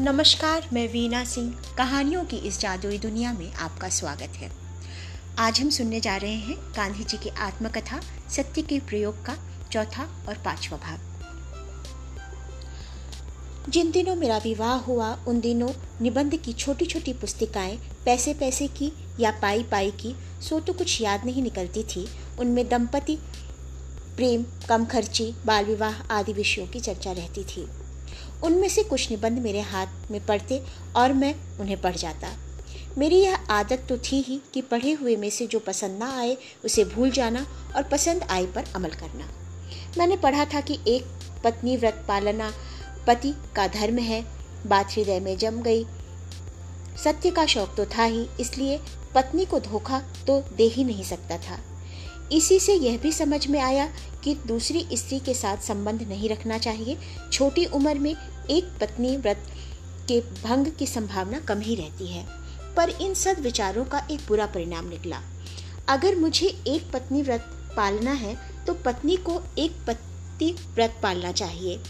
नमस्कार, मैं वीना सिंह। कहानियों की इस जादुई दुनिया में आपका स्वागत है। आज हम सुनने जा रहे हैं गांधी जी की आत्मकथा, सत्य के प्रयोग का चौथा और पांचवा भाग। जिन दिनों मेरा विवाह हुआ, उन दिनों निबंध की छोटी छोटी पुस्तिकाएँ पैसे पैसे की या पाई पाई की, सो तो कुछ याद नहीं निकलती थी। उनमें दंपति, प्रेम, कम खर्ची, बाल विवाह आदि विषयों की चर्चा रहती थी। उनमें से कुछ निबंध मेरे हाथ में पढ़ते और मैं उन्हें पढ़ जाता। मेरी यह आदत तो थी ही कि पढ़े हुए में से जो पसंद ना आए, उसे भूल जाना और पसंद आए पर अमल करना। मैंने पढ़ा था कि एक पत्नी व्रत पालना पति का धर्म है, बात हृदय में जम गई। सत्य का शौक तो था ही, इसलिए पत्नी को धोखा तो दे ही नहीं सकता था। इसी से यह भी समझ में आया कि दूसरी स्त्री के साथ संबंध नहीं रखना चाहिए। छोटी उम्र में एक पत्नी व्रत के भंग की संभावना कम ही रहती है, पर इन सद विचारों का एक बुरा परिणाम निकला। अगर मुझे एक पत्नी व्रत पालना है तो पत्नी को एक पति व्रत पालना चाहिए।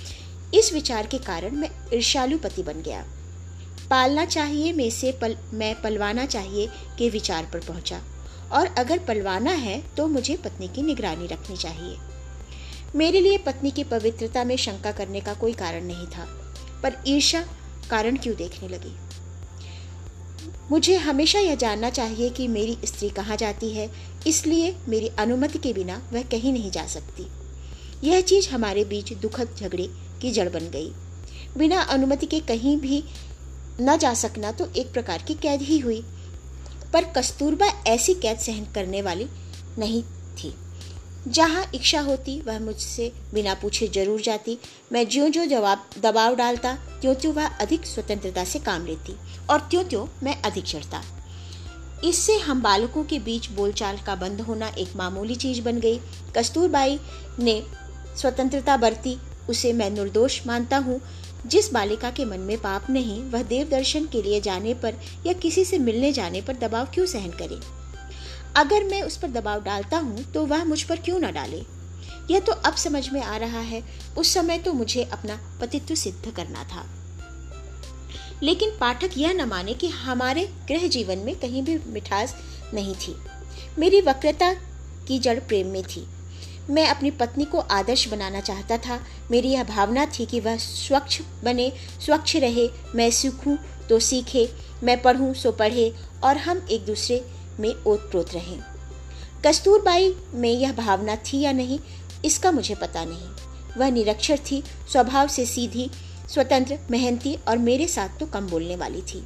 इस विचार के कारण मैं ईर्षालु पति बन गया। पालना चाहिए में से पल, मैं पलवाना चाहिए के विचार पर पहुँचा। और अगर पलवाना है तो मुझे पत्नी की निगरानी रखनी चाहिए। मेरे लिए पत्नी की पवित्रता में शंका करने का कोई कारण नहीं था, पर ईर्षा कारण क्यों देखने लगी? मुझे हमेशा यह जानना चाहिए कि मेरी स्त्री कहाँ जाती है, इसलिए मेरी अनुमति के बिना वह कहीं नहीं जा सकती। यह चीज़ हमारे बीच दुखद झगड़े की जड़ बन गई। बिना अनुमति के कहीं भी न जा सकना तो एक प्रकार की कैद ही हुई। पर कस्तूरबा ऐसी कैद सहन करने वाली नहीं थी। जहाँ इच्छा होती, वह मुझसे बिना पूछे ज़रूर जाती। मैं ज्यो ज्यो जवाब, दबाव डालता त्यों त्यों वह अधिक स्वतंत्रता से काम लेती और त्यों त्यों मैं अधिक चढ़ता। इससे हम बालकों के बीच बोलचाल का बंद होना एक मामूली चीज़ बन गई। कस्तूरबाई ने स्वतंत्रता बरती, उसे मैं निर्दोष मानता हूँ। जिस बालिका के मन में पाप नहीं, वह देव दर्शन के लिए जाने पर या किसी से मिलने जाने पर दबाव क्यों सहन करे? अगर मैं उस पर दबाव डालता हूँ तो वह मुझ पर क्यों न डाले? यह तो अब समझ में आ रहा है। उस समय तो मुझे अपना पतित्व सिद्ध करना था। लेकिन पाठक यह न माने कि हमारे गृह जीवन में कहीं भी मिठास नहीं थी। मेरी वक्रता की जड़ प्रेम में थी। मैं अपनी पत्नी को आदर्श बनाना चाहता था। मेरी यह भावना थी कि वह स्वच्छ बने, स्वच्छ रहे, मैं सीखूं तो सीखे, मैं पढ़ूं सो पढ़े और हम एक दूसरे में ओत प्रोत रहें। कस्तूरबाई में यह भावना थी या नहीं, इसका मुझे पता नहीं। वह निरक्षर थी, स्वभाव से सीधी, स्वतंत्र, मेहनती और मेरे साथ तो कम बोलने वाली थी।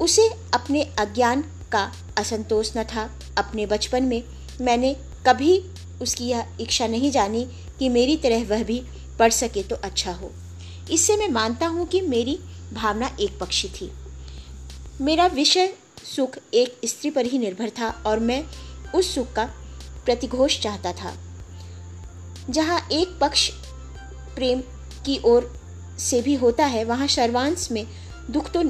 उसे अपने अज्ञान का असंतोष न था। अपने बचपन में मैंने कभी उसकी यह इच्छा नहीं जानी कि मेरी तरह वह भी पढ़ सके तो अच्छा हो। इससे मैं मानता हूँ कि मेरी भावना एक पक्षी थी। मेरा विषय सुख एक स्त्री पर ही निर्भर था और मैं उस सुख का प्रतिघोष चाहता था। जहाँ एक पक्ष प्रेम की ओर से भी होता है, वहाँ सर्वांश में दुख तो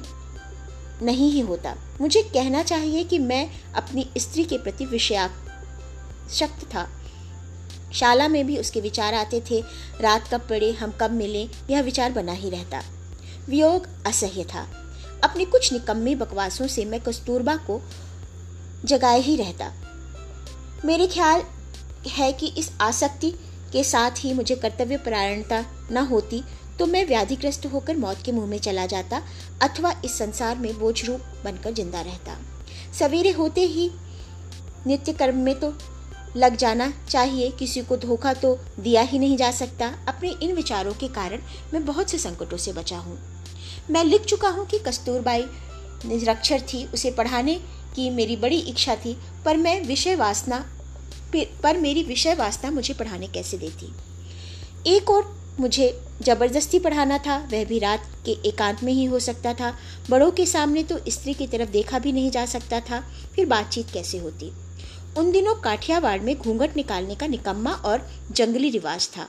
नहीं ही होता। मुझे कहना चाहिए कि मैं अपनी स्त्री के प्रति विषयाशक्त था। शाला में भी उसके विचार आते थे, रात कब पड़े, हम कब मिले, यह विचार बना ही रहता। वियोग असह्य था। अपनी कुछ निकम्मी बकवासों से मैं कस्तूरबा को जगाए ही रहता। मेरे ख्याल है कि इस आसक्ति के साथ ही मुझे कर्तव्य परायणता न होती तो मैं व्याधिग्रस्त होकर मौत के मुँह में चला जाता, अथवा इस संसार में बोझ रूप बनकर ज़िंदा रहता। सवेरे होते ही नित्य कर्म में तो लग जाना चाहिए। किसी को धोखा तो दिया ही नहीं जा सकता। अपने इन विचारों के कारण मैं बहुत से संकटों से बचा हूँ। मैं लिख चुका हूँ कि कस्तूरबाई निरक्षर थी। उसे पढ़ाने की मेरी बड़ी इच्छा थी, पर मैं विषय वासना पर मेरी विषय वासना मुझे पढ़ाने कैसे देती? एक और मुझे ज़बरदस्ती पढ़ाना था। वह भी रात के एकांत में ही हो सकता था। बड़ों के सामने तो स्त्री की तरफ़ देखा भी नहीं जा सकता था। फिर बातचीत कैसे होती? उन दिनों काठियावाड़ में घूंघट निकालने का निकम्मा और जंगली रिवाज था।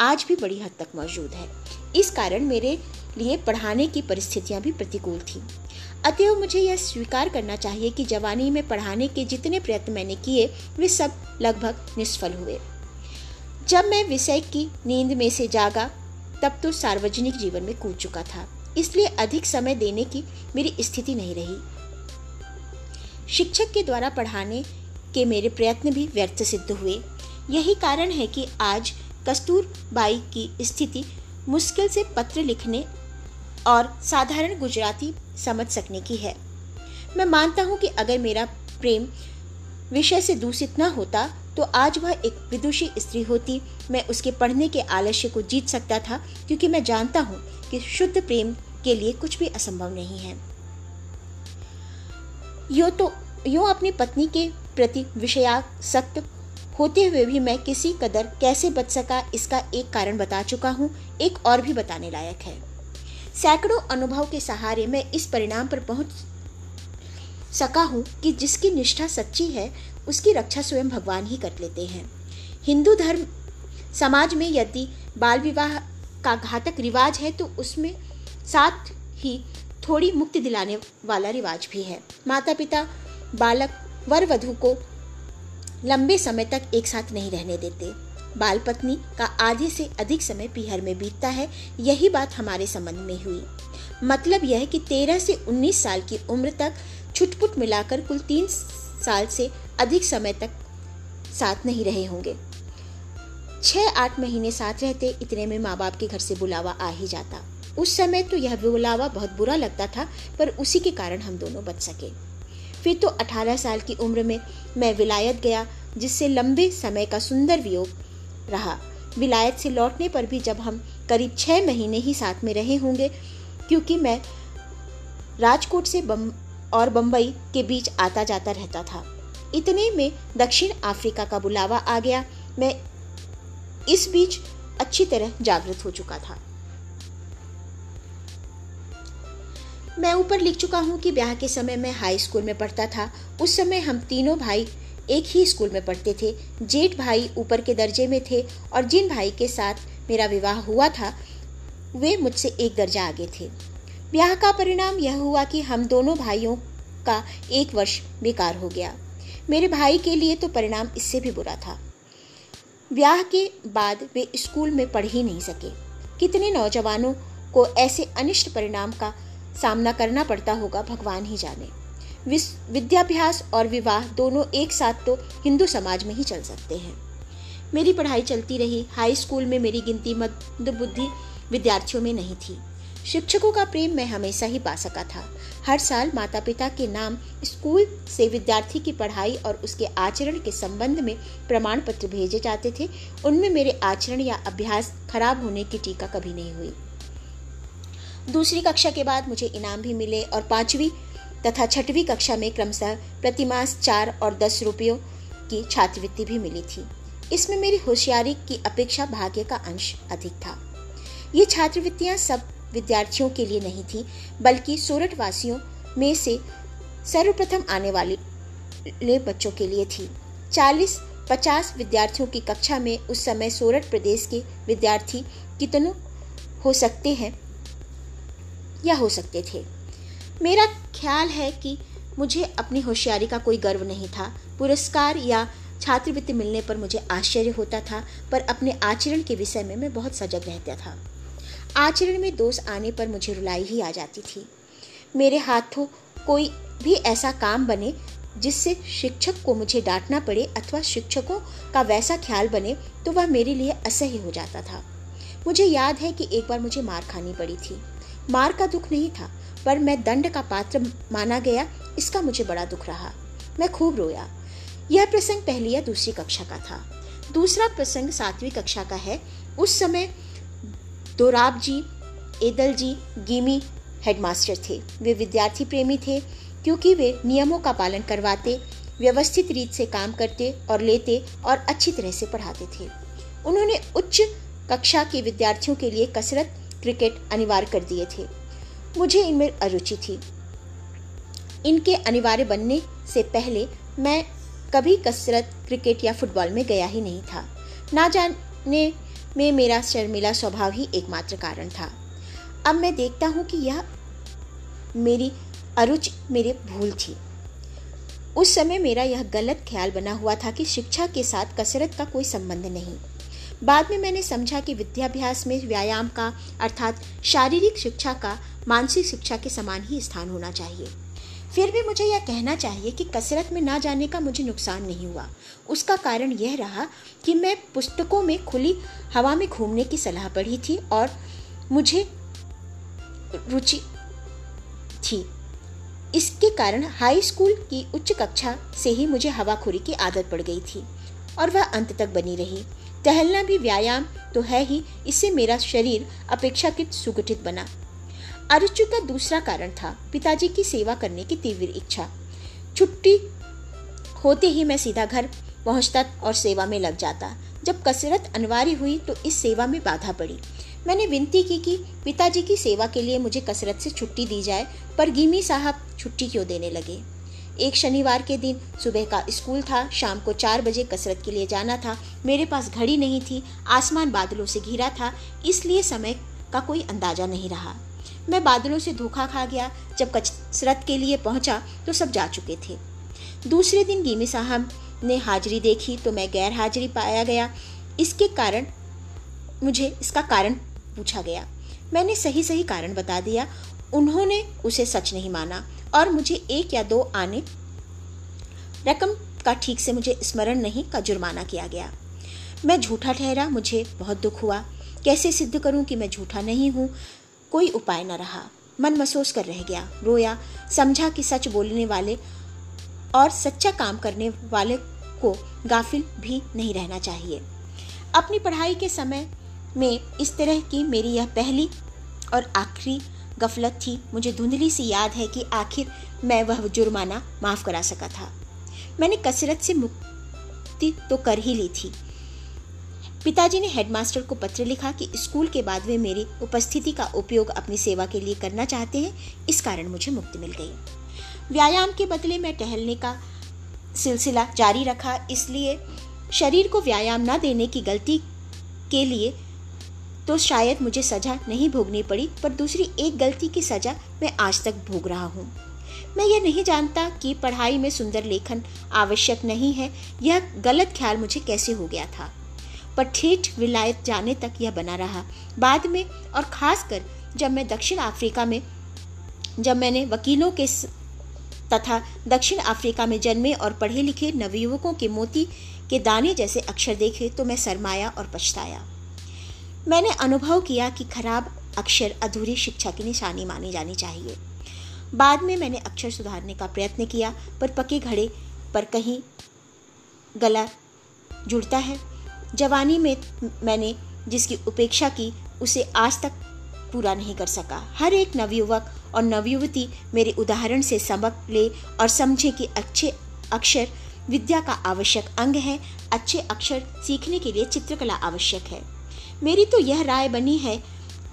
आज भी बड़ी हद तक मौजूद है। इस कारण मेरे लिए पढ़ाने की परिस्थितियाँ भी प्रतिकूल थी। अतएव मुझे यह स्वीकार करना चाहिए कि जवानी में पढ़ाने के जितने प्रयत्न मैंने किए, वे सब लगभग निष्फल हुए। जब मैं विषय की नींद में से जागा, तब तो सार्वजनिक जीवन में कूद चुका था। इसलिए अधिक समय देने की मेरी स्थिति नहीं रही। शिक्षक के द्वारा पढ़ाने के मेरे प्रयत्न भी व्यर्थ सिद्ध हुए। यही कारण है कि आज कस्तूरबाई की स्थिति मुश्किल से पत्र लिखने और साधारण गुजराती समझ सकने की है। मैं मानता हूँ कि अगर मेरा प्रेम विषय से दूषित न होता तो आज वह एक विदुषी स्त्री होती। मैं उसके पढ़ने के आलस्य को जीत सकता था, क्योंकि मैं जानता हूँ कि शुद्ध प्रेम के लिए कुछ भी असंभव नहीं है। यो तो यो अपनी पत्नी के प्रति विषयासक्त होते हुए भी मैं किसी कदर कैसे बच सका, इसका एक कारण बता चुका हूँ, एक और भी बताने लायक है। सैकड़ों अनुभव के सहारे मैं इस परिणाम पर पहुँच सका हूँ कि जिसकी निष्ठा सच्ची है, उसकी रक्षा स्वयं भगवान ही कर लेते हैं। हिंदू धर्म, समाज में यदि बाल विवाह का घातक रिवाज है तो उसमें साथ ही थोड़ी मुक्ति दिलाने वाला रिवाज भी है। माता पिता बालक वर वधु को लंबे समय तक एक साथ नहीं रहने देते। बाल पत्नी का आधे से अधिक समय पीहर में बीतता है, यही बात हमारे संबंध में हुई। मतलब यह कि तेरह से उन्नीस साल की उम्र तक छुटपुट मिलाकर कुल तीन साल से अधिक समय तक साथ नहीं रहे होंगे। छह आठ महीने साथ रहते इतने में माँ बाप के घर से बुलावा आ ही जाता। उस समय तो यह बुलावा बहुत बुरा लगता था, पर उसी के कारण हम दोनों बच सके। फिर तो 18 साल की उम्र में मैं विलायत गया, जिससे लंबे समय का सुंदर वियोग रहा। विलायत से लौटने पर भी जब हम करीब छह महीने ही साथ में रहे होंगे, क्योंकि मैं राजकोट से बम और बम्बई के बीच आता जाता रहता था। इतने में दक्षिण अफ्रीका का बुलावा आ गया। मैं इस बीच अच्छी तरह जागृत हो चुका था। मैं ऊपर लिख चुका हूँ कि ब्याह के समय मैं हाई स्कूल में पढ़ता था। उस समय हम तीनों भाई एक ही स्कूल में पढ़ते थे। जेठ भाई ऊपर के दर्जे में थे और जिन भाई के साथ मेरा विवाह हुआ था, वे मुझसे एक दर्जा आगे थे। ब्याह का परिणाम यह हुआ कि हम दोनों भाइयों का एक वर्ष बेकार हो गया। मेरे भाई के लिए तो परिणाम इससे भी बुरा था। ब्याह के बाद वे स्कूल में पढ़ ही नहीं सके। कितने नौजवानों को ऐसे अनिष्ट परिणाम का सामना करना पड़ता होगा भगवान ही जाने। विद्याभ्यास और विवाह दोनों एक साथ तो हिंदू समाज में ही चल सकते हैं। मेरी पढ़ाई चलती रही, हाई स्कूल में मेरी गिनती मद बुद्धि विद्यार्थियों में नहीं थी। शिक्षकों का प्रेम मैं हमेशा ही पा सका था। हर साल माता पिता के नाम स्कूल से विद्यार्थी की पढ़ाई और उसके आचरण के संबंध में प्रमाण पत्र भेजे जाते थे। उनमें मेरे आचरण या अभ्यास खराब होने की टीका कभी नहीं हुई। दूसरी कक्षा के बाद मुझे इनाम भी मिले और पांचवी तथा छठवीं कक्षा में क्रमशः प्रतिमास चार और दस रुपयों की छात्रवृत्ति भी मिली थी। इसमें मेरी होशियारी की अपेक्षा भाग्य का अंश अधिक था। ये छात्रवृत्तियाँ सब विद्यार्थियों के लिए नहीं थी, बल्कि सोरठ वासियों में से सर्वप्रथम आने वाले बच्चों के लिए थी। चालीस पचास विद्यार्थियों की कक्षा में उस समय सोरठ प्रदेश के विद्यार्थी कितनों हो सकते हैं? या हो सकते थे। मेरा ख्याल है कि मुझे अपनी होशियारी का कोई गर्व नहीं था। पुरस्कार या छात्रवृत्ति मिलने पर मुझे आश्चर्य होता था, पर अपने आचरण के विषय में मैं बहुत सजग रहता था। आचरण में दोष आने पर मुझे रुलाई ही आ जाती थी। मेरे हाथों कोई भी ऐसा काम बने जिससे शिक्षक को मुझे डांटना पड़े अथवा शिक्षकों का वैसा ख्याल बने तो वह मेरे लिए असह्य हो जाता था। मुझे याद है कि एक बार मुझे मार खानी पड़ी थी। मार का दुख नहीं था, पर मैं दंड का पात्र माना गया, इसका मुझे बड़ा दुख रहा। मैं खूब रोया। यह प्रसंग पहली या दूसरी कक्षा का था। दूसरा प्रसंग सातवीं कक्षा का है। उस समय दोराब जी, एदल जी, गिमी हेडमास्टर थे। वे विद्यार्थी प्रेमी थे, क्योंकि वे नियमों का पालन करवाते, व्यवस्थित रीत से काम करते और लेते और अच्छी तरह से पढ़ाते थे। उन्होंने उच्च कक्षा के विद्यार्थियों के लिए कसरत क्रिकेट अनिवार्य कर दिए थे। मुझे इनमें अरुचि थी। इनके अनिवार्य बनने से पहले मैं कभी कसरत, क्रिकेट या फुटबॉल में गया ही नहीं था। ना जाने में मेरा शर्मिला स्वभाव ही एकमात्र कारण था। अब मैं देखता हूँ कि यह मेरी अरुचि मेरे भूल थी। उस समय मेरा यह गलत ख्याल बना हुआ था कि शिक्षा के साथ कसरत का कोई संबंध नहीं। बाद में मैंने समझा कि विद्याभ्यास में व्यायाम का, अर्थात शारीरिक शिक्षा का, मानसिक शिक्षा के समान ही स्थान होना चाहिए। फिर भी मुझे यह कहना चाहिए कि कसरत में ना जाने का मुझे नुकसान नहीं हुआ। उसका कारण यह रहा कि मैं पुस्तकों में खुली हवा में घूमने की सलाह पढ़ी थी और मुझे रुचि थी। इसके कारण हाई स्कूल की उच्च कक्षा से ही मुझे हवाखोरी की आदत पड़ गई थी और वह अंत तक बनी रही। टहलना भी व्यायाम तो है ही, इससे मेरा शरीर अपेक्षाकृत सुगठित बना। अरुचि का दूसरा कारण था पिताजी की सेवा करने की तीव्र इच्छा। छुट्टी होते ही मैं सीधा घर पहुँचता और सेवा में लग जाता। जब कसरत अनिवार्य हुई तो इस सेवा में बाधा पड़ी। मैंने विनती की कि पिताजी की सेवा के लिए मुझे कसरत से छुट्टी दी जाए, पर गिमी साहब छुट्टी क्यों देने लगे? एक शनिवार के दिन सुबह का स्कूल था, शाम को चार बजे कसरत के लिए जाना था। मेरे पास घड़ी नहीं थी, आसमान बादलों से घिरा था, इसलिए समय का कोई अंदाज़ा नहीं रहा। मैं बादलों से धोखा खा गया। जब कसरत के लिए पहुँचा तो सब जा चुके थे। दूसरे दिन गीमी साहब ने हाजिरी देखी तो मैं गैर हाजिरी पाया गया। इसके कारण, मुझे इसका कारण पूछा गया। मैंने सही सही कारण बता दिया। उन्होंने उसे सच नहीं माना। और मुझे एक या दो आने रकम का ठीक से मुझे स्मरण नहीं का जुर्माना किया गया। मैं झूठा ठहरा, मुझे बहुत दुख हुआ। कैसे सिद्ध करूँ कि मैं झूठा नहीं हूँ? कोई उपाय न रहा। मन महसूस कर रह गया। रोया, समझा कि सच बोलने वाले और सच्चा काम करने वाले को गाफिल भी नहीं रहना चाहिए। अपनी पढ़ाई के समय में इस तरह की मेरी यह पहली और आखिरी गफलत थी। मुझे धुंधली सी याद है कि आखिर मैं वह जुर्माना माफ़ करा सका था। मैंने कसरत से मुक्ति तो कर ही ली थी। पिताजी ने हेडमास्टर को पत्र लिखा कि स्कूल के बाद वे मेरी उपस्थिति का उपयोग अपनी सेवा के लिए करना चाहते हैं। इस कारण मुझे मुक्ति मिल गई। व्यायाम के बदले मैं टहलने का सिलसिला जारी रखा। इसलिए शरीर को व्यायाम न देने की गलती के लिए तो शायद मुझे सजा नहीं भोगनी पड़ी, पर दूसरी एक गलती की सजा मैं आज तक भोग रहा हूँ। मैं यह नहीं जानता कि पढ़ाई में सुंदर लेखन आवश्यक नहीं है, यह गलत ख्याल मुझे कैसे हो गया था। पर ठेठ विलायत जाने तक यह बना रहा। बाद में और खासकर जब मैं दक्षिण अफ्रीका में, जब मैंने वकीलों के स... तथा दक्षिण अफ्रीका में जन्मे और पढ़े लिखे नवयुवकों के मोती के दाने जैसे अक्षर देखे तो मैं सरमाया और पछताया। मैंने अनुभव किया कि खराब अक्षर अधूरी शिक्षा की निशानी मानी जानी चाहिए। बाद में मैंने अक्षर सुधारने का प्रयत्न किया, पर पके घड़े पर कहीं गला जुड़ता है। जवानी में मैंने जिसकी उपेक्षा की, उसे आज तक पूरा नहीं कर सका। हर एक नवयुवक और नवयुवती मेरे उदाहरण से सबक ले और समझे कि अच्छे अक्षर विद्या का आवश्यक अंग है। अच्छे अक्षर सीखने के लिए चित्रकला आवश्यक है। मेरी तो यह राय बनी है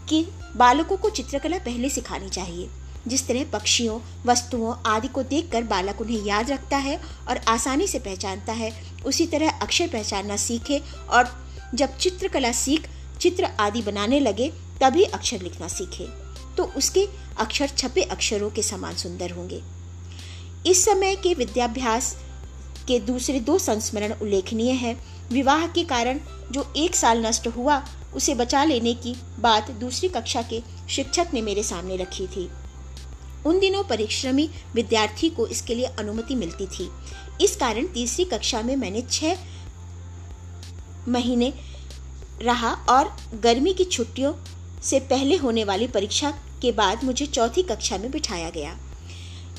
कि बालकों को चित्रकला पहले सिखानी चाहिए, जिस तरह पक्षियों, वस्तुओं आदि को देखकर बालक उन्हें याद रखता है और आसानी से पहचानता है, उसी तरह अक्षर पहचानना सीखे और जब चित्रकला सीख, चित्र आदि बनाने लगे, तभी अक्षर लिखना सीखे तो उसके अक्षर छपे अक्षरों के समान सुंदर होंगे। इस समय के विद्याभ्यास के दूसरे दो संस्मरण उल्लेखनीय है। विवाह के कारण जो एक साल नष्ट हुआ, उसे बचा लेने की बात दूसरी कक्षा के शिक्षक ने मेरे सामने रखी थी। उन दिनों परिश्रमी विद्यार्थी को इसके लिए अनुमति मिलती थी। इस कारण तीसरी कक्षा में मैंने छह महीने रहा और गर्मी की छुट्टियों से पहले होने वाली परीक्षा के बाद मुझे चौथी कक्षा में बिठाया गया।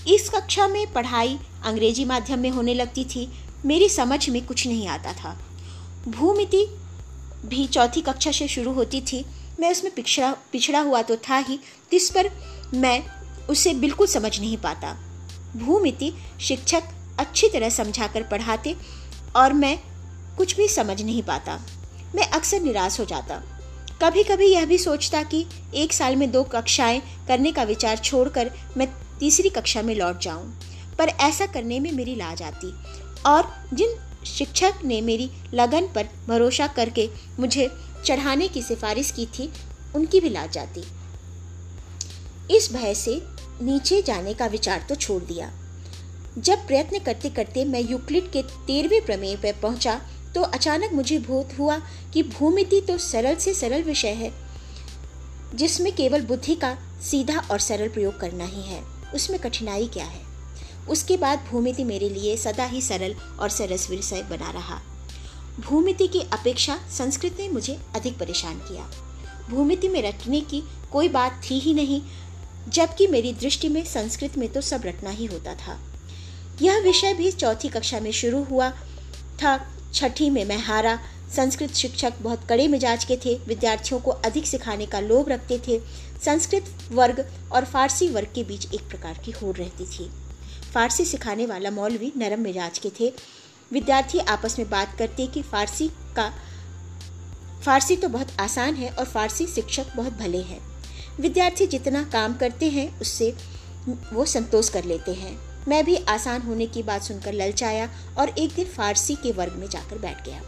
इस कक्षा में पढ़ाई अंग्रेज़ी माध्यम में होने लगती थी। मेरी समझ में कुछ नहीं आता था। भूमिति भी चौथी कक्षा से शुरू होती थी। मैं उसमें पिछड़ा पिछड़ा हुआ तो था ही, जिस पर मैं उसे बिल्कुल समझ नहीं पाता। भूमिति शिक्षक अच्छी तरह समझाकर पढ़ाते और मैं कुछ भी समझ नहीं पाता। मैं अक्सर निराश हो जाता। कभी कभी यह भी सोचता कि एक साल में दो कक्षाएँ करने का विचार छोड़कर मैं तीसरी कक्षा में लौट जाऊँ, पर ऐसा करने में मेरी लाज आती। और जिन शिक्षक ने मेरी लगन पर भरोसा करके मुझे चढ़ाने की सिफारिश की थी, उनकी भी लाज जाती। इस भय से नीचे जाने का विचार तो छोड़ दिया। जब प्रयत्न करते करते मैं यूक्लिड के तेरहवें प्रमेय पर पहुँचा तो अचानक मुझे भूत हुआ कि भूमिति तो सरल से सरल विषय है, जिसमें केवल बुद्धि का सीधा और सरल प्रयोग करना ही है। उसमें कठिनाई क्या है? उसके बाद भूमिति मेरे लिए सदा ही सरल और सरस विषय बना रहा। भूमिति की अपेक्षा संस्कृत ने मुझे अधिक परेशान किया। भूमिति में रटने की कोई बात थी ही नहीं, जबकि मेरी दृष्टि में संस्कृत में तो सब रटना ही होता था। यह विषय भी चौथी कक्षा में शुरू हुआ था। छठी में मैं हारा संस्कृत शिक्षक बहुत कड़े मिजाज के थे, विद्यार्थियों को अधिक सिखाने का लोभ रखते थे। संस्कृत वर्ग और फारसी वर्ग के बीच एक प्रकार की होड़ रहती थी। फारसी सिखाने वाला मौलवी नरम मिजाज के थे। विद्यार्थी आपस में बात करते कि फारसी का फारसी तो बहुत आसान है और फारसी शिक्षक बहुत भले हैं। विद्यार्थी जितना काम करते हैं, उससे वो संतोष कर लेते हैं। मैं भी आसान होने की बात सुनकर ललचाया और एक दिन फारसी के वर्ग में जाकर बैठ गया।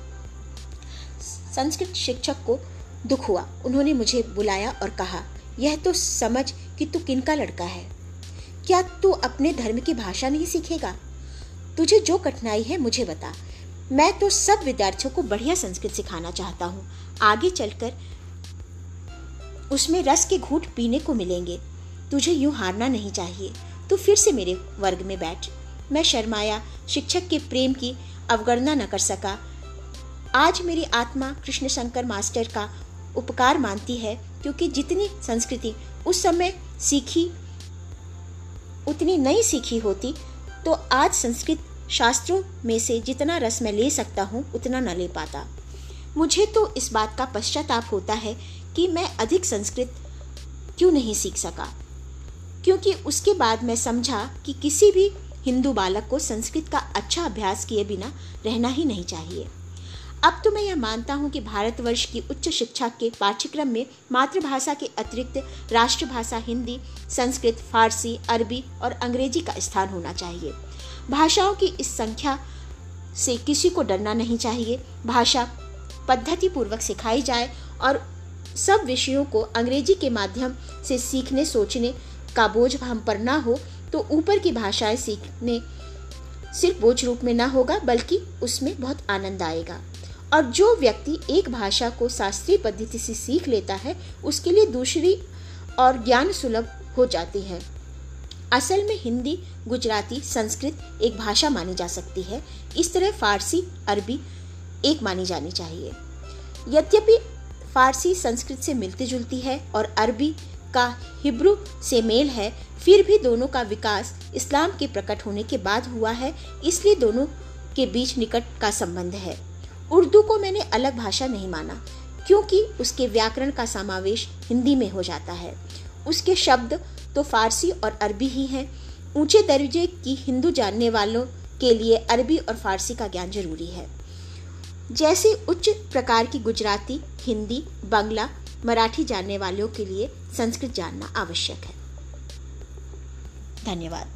संस्कृत शिक्षक को दुख हुआ। उन्होंने मुझे बुलाया और कहा, यह तो समझ कि तू किनका लड़का है? क्या तू अपने धर्म की भाषा नहीं सीखेगा? तुझे जो कठिनाई है मुझे बता। मैं तो सब विद्यार्थियों को बढ़िया संस्कृत सिखाना चाहता हूँ। आगे चलकर उसमें रस के घूट पीने को मिलेंगे। तुझे यूँ हारना नहीं चाहिए। तू फिर से मेरे वर्ग में बैठ। मैं शर्माया, शिक्षक के प्रेम की अवगणना न कर सका। आज मेरी आत्मा कृष्ण शंकर मास्टर का उपकार मानती है, क्योंकि जितनी संस्कृति उस समय सीखी उतनी नहीं सीखी होती तो आज संस्कृत शास्त्रों में से जितना रस मैं ले सकता हूँ, उतना न ले पाता। मुझे तो इस बात का पश्चाताप होता है कि मैं अधिक संस्कृत क्यों नहीं सीख सका? क्योंकि उसके बाद मैं समझा कि किसी भी हिंदू बालक को संस्कृत का अच्छा अभ्यास किए बिना रहना ही नहीं चाहिए। अब तो मैं यह मानता हूँ कि भारतवर्ष की उच्च शिक्षा के पाठ्यक्रम में मातृभाषा के अतिरिक्त राष्ट्रभाषा हिंदी, संस्कृत, फारसी, अरबी और अंग्रेज़ी का स्थान होना चाहिए। भाषाओं की इस संख्या से किसी को डरना नहीं चाहिए। भाषा पद्धति पूर्वक सिखाई जाए और सब विषयों को अंग्रेज़ी के माध्यम से सीखने, सोचने का बोझ हम पर ना हो तो ऊपर की भाषाएँ सीखने सिर्फ़ बोझ रूप में ना होगा, बल्कि उसमें बहुत आनंद आएगा। और जो व्यक्ति एक भाषा को शास्त्रीय पद्धति से सीख लेता है, उसके लिए दूसरी और ज्ञान सुलभ हो जाती है। असल में हिंदी, गुजराती, संस्कृत एक भाषा मानी जा सकती है। इस तरह फारसी, अरबी एक मानी जानी चाहिए। यद्यपि फारसी संस्कृत से मिलती जुलती है और अरबी का हिब्रू से मेल है, फिर भी दोनों का विकास इस्लाम के प्रकट होने के बाद हुआ है, इसलिए दोनों के बीच निकट का संबंध है। उर्दू को मैंने अलग भाषा नहीं माना, क्योंकि उसके व्याकरण का समावेश हिंदी में हो जाता है। उसके शब्द तो फारसी और अरबी ही हैं। ऊँचे दर्जे की हिंदू जानने वालों के लिए अरबी और फारसी का ज्ञान ज़रूरी है। जैसे उच्च प्रकार की गुजराती, हिंदी, बंगला, मराठी जानने वालों के लिए संस्कृत जानना आवश्यक है। धन्यवाद।